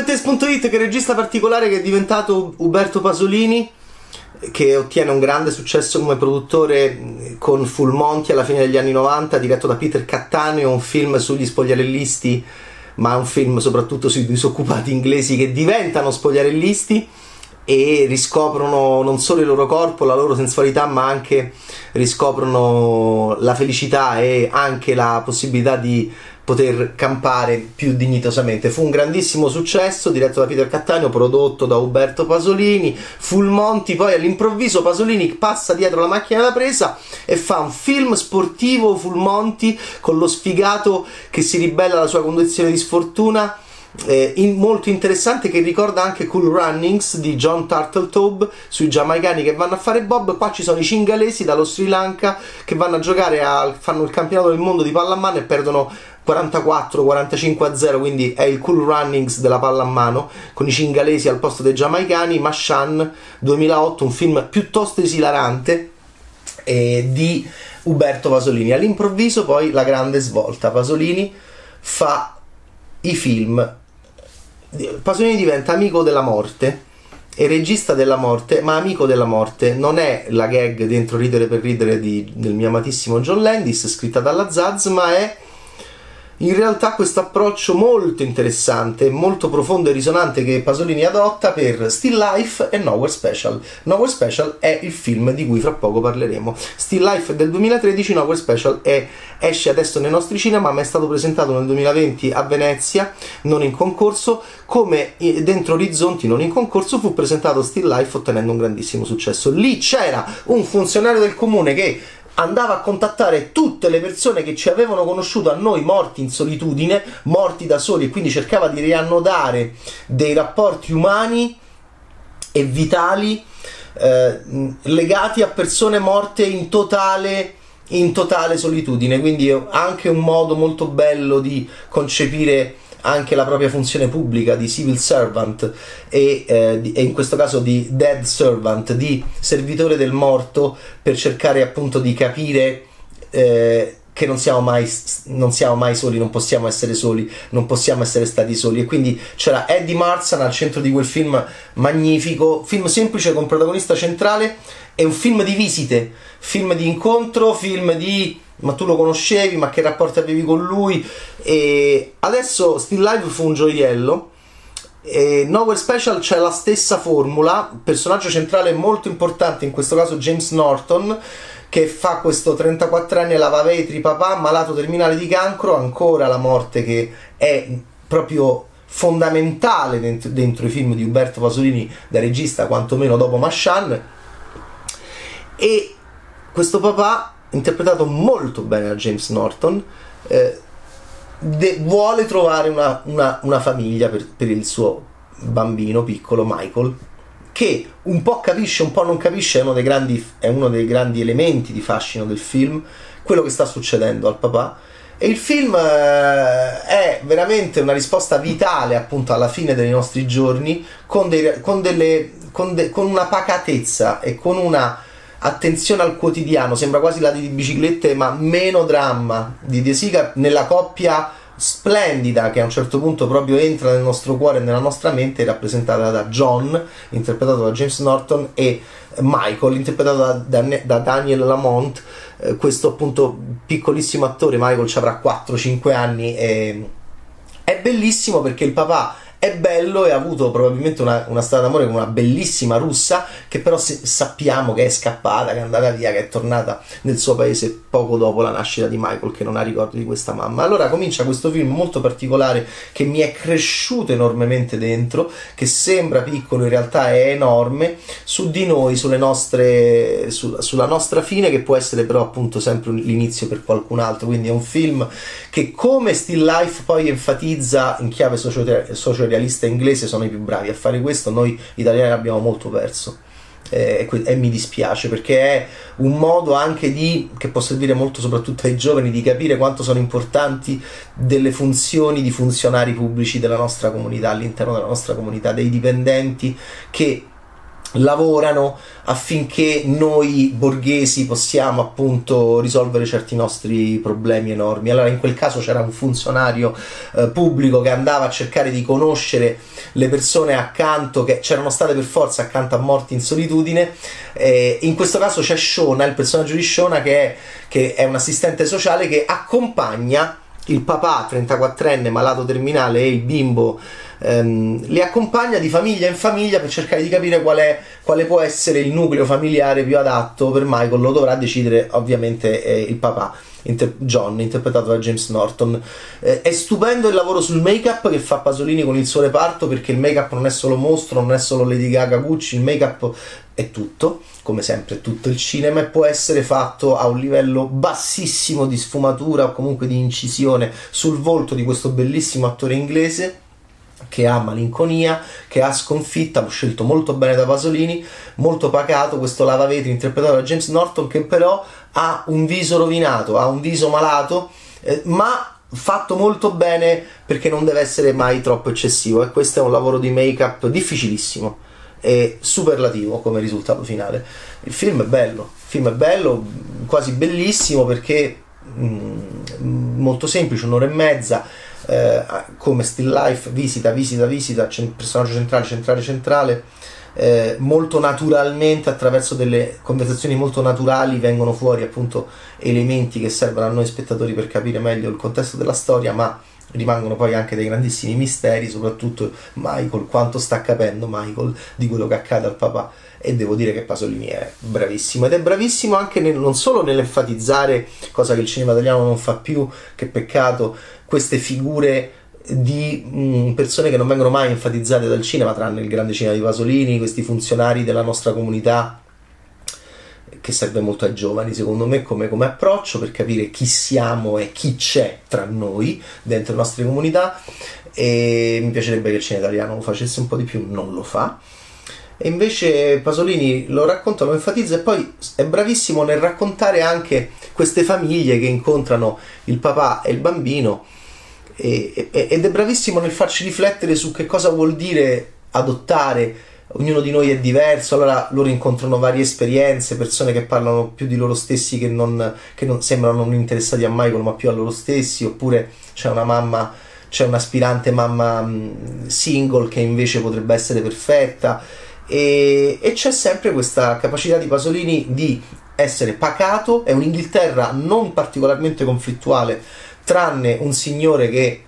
Bobettes.it che regista particolare che è diventato Uberto Pasolini che ottiene un grande successo come produttore con Full Monty alla fine degli anni 90 diretto da Peter Cattaneo un film sugli spogliarellisti ma un film soprattutto sui disoccupati inglesi che diventano spogliarellisti e riscoprono non solo il loro corpo, la loro sensualità, ma anche riscoprono la felicità e anche la possibilità di poter campare più dignitosamente. Fu un grandissimo successo, diretto da Peter Cattaneo, prodotto da Uberto Pasolini, Full Monty, poi all'improvviso Pasolini passa dietro la macchina da presa e fa un film sportivo Full Monty con lo sfigato che si ribella alla sua condizione di sfortuna eh, in, molto interessante che ricorda anche Cool Runnings di John Turtletaube sui giamaicani che vanno a fare bob qua ci sono i cingalesi dallo Sri Lanka che vanno a giocare a, fanno il campionato del mondo di pallamano e perdono 44-45 a 0 quindi è il Cool Runnings della palla a mano con i cingalesi al posto dei giamaicani Mashan 2008 un film piuttosto esilarante eh, di Uberto Pasolini. All'improvviso poi la grande svolta. Pasolini fa i film. Pasolini diventa amico della morte e regista della morte, ma amico della morte. Non è la gag dentro Ridere per ridere di, del mio amatissimo John Landis, scritta dalla Zaz, ma è in realtà questo approccio molto interessante, molto profondo e risonante che Pasolini adotta per Still Life e Nowhere Special. Nowhere Special è il film di cui fra poco parleremo. Still Life del 2013, Nowhere Special è, esce adesso nei nostri cinema, ma è stato presentato nel 2020 a Venezia, non in concorso, come dentro Orizzonti, non in concorso, fu presentato Still Life ottenendo un grandissimo successo. Lì c'era un funzionario del comune che andava a contattare tutte le persone che ci avevano conosciuto a noi morti in solitudine, morti da soli e quindi cercava di riannodare dei rapporti umani e vitali eh, legati a persone morte in totale in totale solitudine. Quindi anche un modo molto bello di concepire anche la propria funzione pubblica di civil servant e, eh, di, e, in questo caso di dead servant, di servitore del morto per cercare appunto di capire eh, che non siamo, mai, non siamo mai soli, non possiamo essere soli, non possiamo essere stati soli. E quindi c'era Eddie Marsan al centro di quel film magnifico, film semplice con protagonista centrale e un film di visite, film di incontro, film di ma tu lo conoscevi, ma che rapporti avevi con lui? E adesso Still Live fu un gioiello. E Nowhere Special c'è la stessa formula, personaggio centrale molto importante, in questo caso James Norton, che fa questo 34enne lavavetri papà malato terminale di cancro, ancora la morte che è proprio fondamentale dentro, dentro i film di Umberto Pasolini da regista, quantomeno dopo Mashan. E questo papà interpretato molto bene da James Norton, eh, de- vuole trovare una, una, una famiglia per, per, il suo bambino piccolo Michael, che un po' capisce, un po' non capisce, è uno dei grandi, è uno dei grandi elementi di fascino del film, quello che sta succedendo al papà. E il film eh, è veramente una risposta vitale appunto alla fine dei nostri giorni con, dei, con, delle, con, de, con una pacatezza e con una attenzione al quotidiano, sembra quasi la di biciclette, ma meno dramma di De Sica nella coppia splendida che a un certo punto proprio entra nel nostro cuore e nella nostra mente, rappresentata da John, interpretato da James Norton, e Michael, interpretato da, da, da Daniel Lamont, eh, questo appunto piccolissimo attore, Michael ci avrà 4-5 anni e è bellissimo perché il papà è bello e ha avuto probabilmente una, una storia d'amore con una bellissima russa che però sappiamo che è scappata, che è andata via, che è tornata nel suo paese poco dopo la nascita di Michael che non ha ricordo di questa mamma. Allora comincia questo film molto particolare che mi è cresciuto enormemente dentro, che sembra piccolo in realtà è enorme, su di noi, sulle nostre, su, sulla nostra fine che può essere però appunto sempre l'inizio per qualcun altro, quindi è un film che come Still Life poi enfatizza in chiave socio realista inglese sono i più bravi a fare questo, noi italiani abbiamo molto perso. Eh, e, mi dispiace perché è un modo anche di che può servire molto soprattutto ai giovani di capire quanto sono importanti delle funzioni di funzionari pubblici della nostra comunità all'interno della nostra comunità dei dipendenti che lavorano affinché noi borghesi possiamo appunto risolvere certi nostri problemi enormi. Allora in quel caso c'era un funzionario eh, pubblico che andava a cercare di conoscere le persone accanto che c'erano state per forza accanto a morti in solitudine. Eh, in questo caso c'è Shona, il personaggio di Shona che è, che è un assistente sociale che accompagna il papà 34enne malato terminale e il bimbo ehm, li accompagna di famiglia in famiglia per cercare di capire qual è, quale può essere il nucleo familiare più adatto per Michael. Lo dovrà decidere ovviamente eh, il papà. John, interpretato da James Norton. Eh, è stupendo il lavoro sul make-up che fa Pasolini con il suo reparto perché il make-up non è solo mostro, non è solo Lady Gaga Gucci, il make-up è tutto, come sempre tutto il cinema e può essere fatto a un livello bassissimo di sfumatura o comunque di incisione sul volto di questo bellissimo attore inglese che ha malinconia, che ha sconfitta, scelto molto bene da Pasolini, molto pacato, questo lavavetri interpretato da James Norton che però ha un viso rovinato, ha un viso malato, eh, ma fatto molto bene perché non deve essere mai troppo eccessivo e questo è un lavoro di make-up difficilissimo e superlativo come risultato finale. Il film è bello, il film è bello, quasi bellissimo perché mm, molto semplice, un'ora e mezza eh, come Still Life, visita, visita, visita, personaggio centrale, centrale, centrale. Eh, molto naturalmente attraverso delle conversazioni molto naturali vengono fuori appunto elementi che servono a noi spettatori per capire meglio il contesto della storia ma rimangono poi anche dei grandissimi misteri soprattutto Michael quanto sta capendo Michael di quello che accade al papà e devo dire che Pasolini è bravissimo ed è bravissimo anche nel, non solo nell'enfatizzare cosa che il cinema italiano non fa più che peccato queste figure di mh, mm, persone che non vengono mai enfatizzate dal cinema, tranne il grande cinema di Pasolini, questi funzionari della nostra comunità che serve molto ai giovani secondo me come, come, approccio per capire chi siamo e chi c'è tra noi dentro le nostre comunità. E mi piacerebbe che il cinema italiano lo facesse un po' di più, non lo fa e invece Pasolini lo racconta, lo enfatizza e poi è bravissimo nel raccontare anche queste famiglie che incontrano il papà e il bambino. E, e, ed è bravissimo nel farci riflettere su che cosa vuol dire adottare. Ognuno di noi è diverso, allora loro incontrano varie esperienze, persone che parlano più di loro stessi che non, che non sembrano non interessati a Michael ma più a loro stessi, oppure c'è una mamma, c'è un'aspirante mamma mm, single che invece potrebbe essere perfetta e, e c'è sempre questa capacità di Pasolini di essere pacato, è un'Inghilterra non particolarmente conflittuale tranne un signore che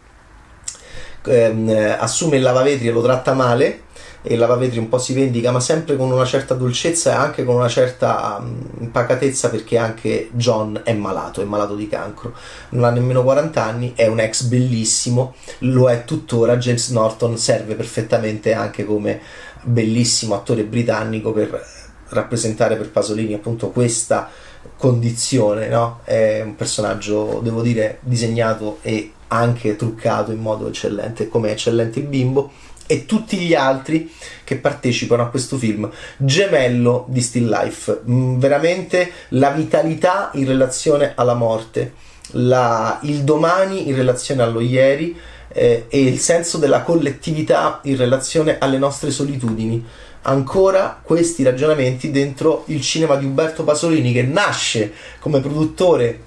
ehm, assume il lavavetri e lo tratta male e il lavavetri un po' si vendica ma sempre con una certa dolcezza e anche con una certa um, pacatezza perché anche John è malato, è malato di cancro non ha nemmeno 40 anni, è un ex bellissimo lo è tuttora, James Norton serve perfettamente anche come bellissimo attore britannico per rappresentare per Pasolini appunto questa condizione, no? È un personaggio, devo dire, disegnato e anche truccato in modo eccellente, come eccellente il bimbo e tutti gli altri che partecipano a questo film gemello di Still Life. Mm, veramente la vitalità in relazione alla morte, la, il domani in relazione allo ieri eh, e il senso della collettività in relazione alle nostre solitudini ancora questi ragionamenti dentro il cinema di Umberto Pasolini che nasce come produttore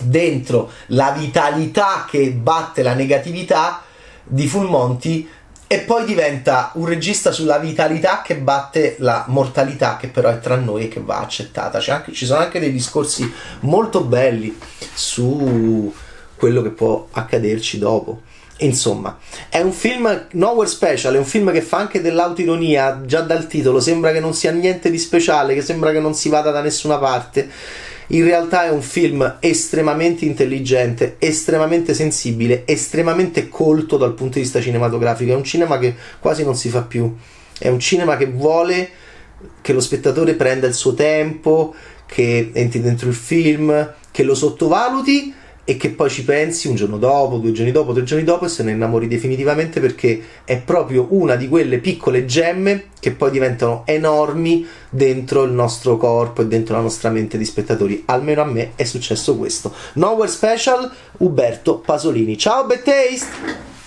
dentro la vitalità che batte la negatività di Fulmonti e poi diventa un regista sulla vitalità che batte la mortalità che però è tra noi e che va accettata. Anche, ci sono anche dei discorsi molto belli su quello che può accaderci dopo. Insomma, è un film Nowhere Special, è un film che fa anche dell'autoironia, già dal titolo, sembra che non sia niente di speciale, che sembra che non si vada da nessuna parte. In realtà è un film estremamente intelligente, estremamente sensibile, estremamente colto dal punto di vista cinematografico. È un cinema che quasi non si fa più. È un cinema che vuole che lo spettatore prenda il suo tempo, che entri dentro il film, che lo sottovaluti e che poi ci pensi un giorno dopo, due giorni dopo, tre giorni dopo e se ne innamori definitivamente perché è proprio una di quelle piccole gemme che poi diventano enormi dentro il nostro corpo e dentro la nostra mente di spettatori. Almeno a me è successo questo. Nowhere Special, Uberto Pasolini. Ciao, Bad Taste!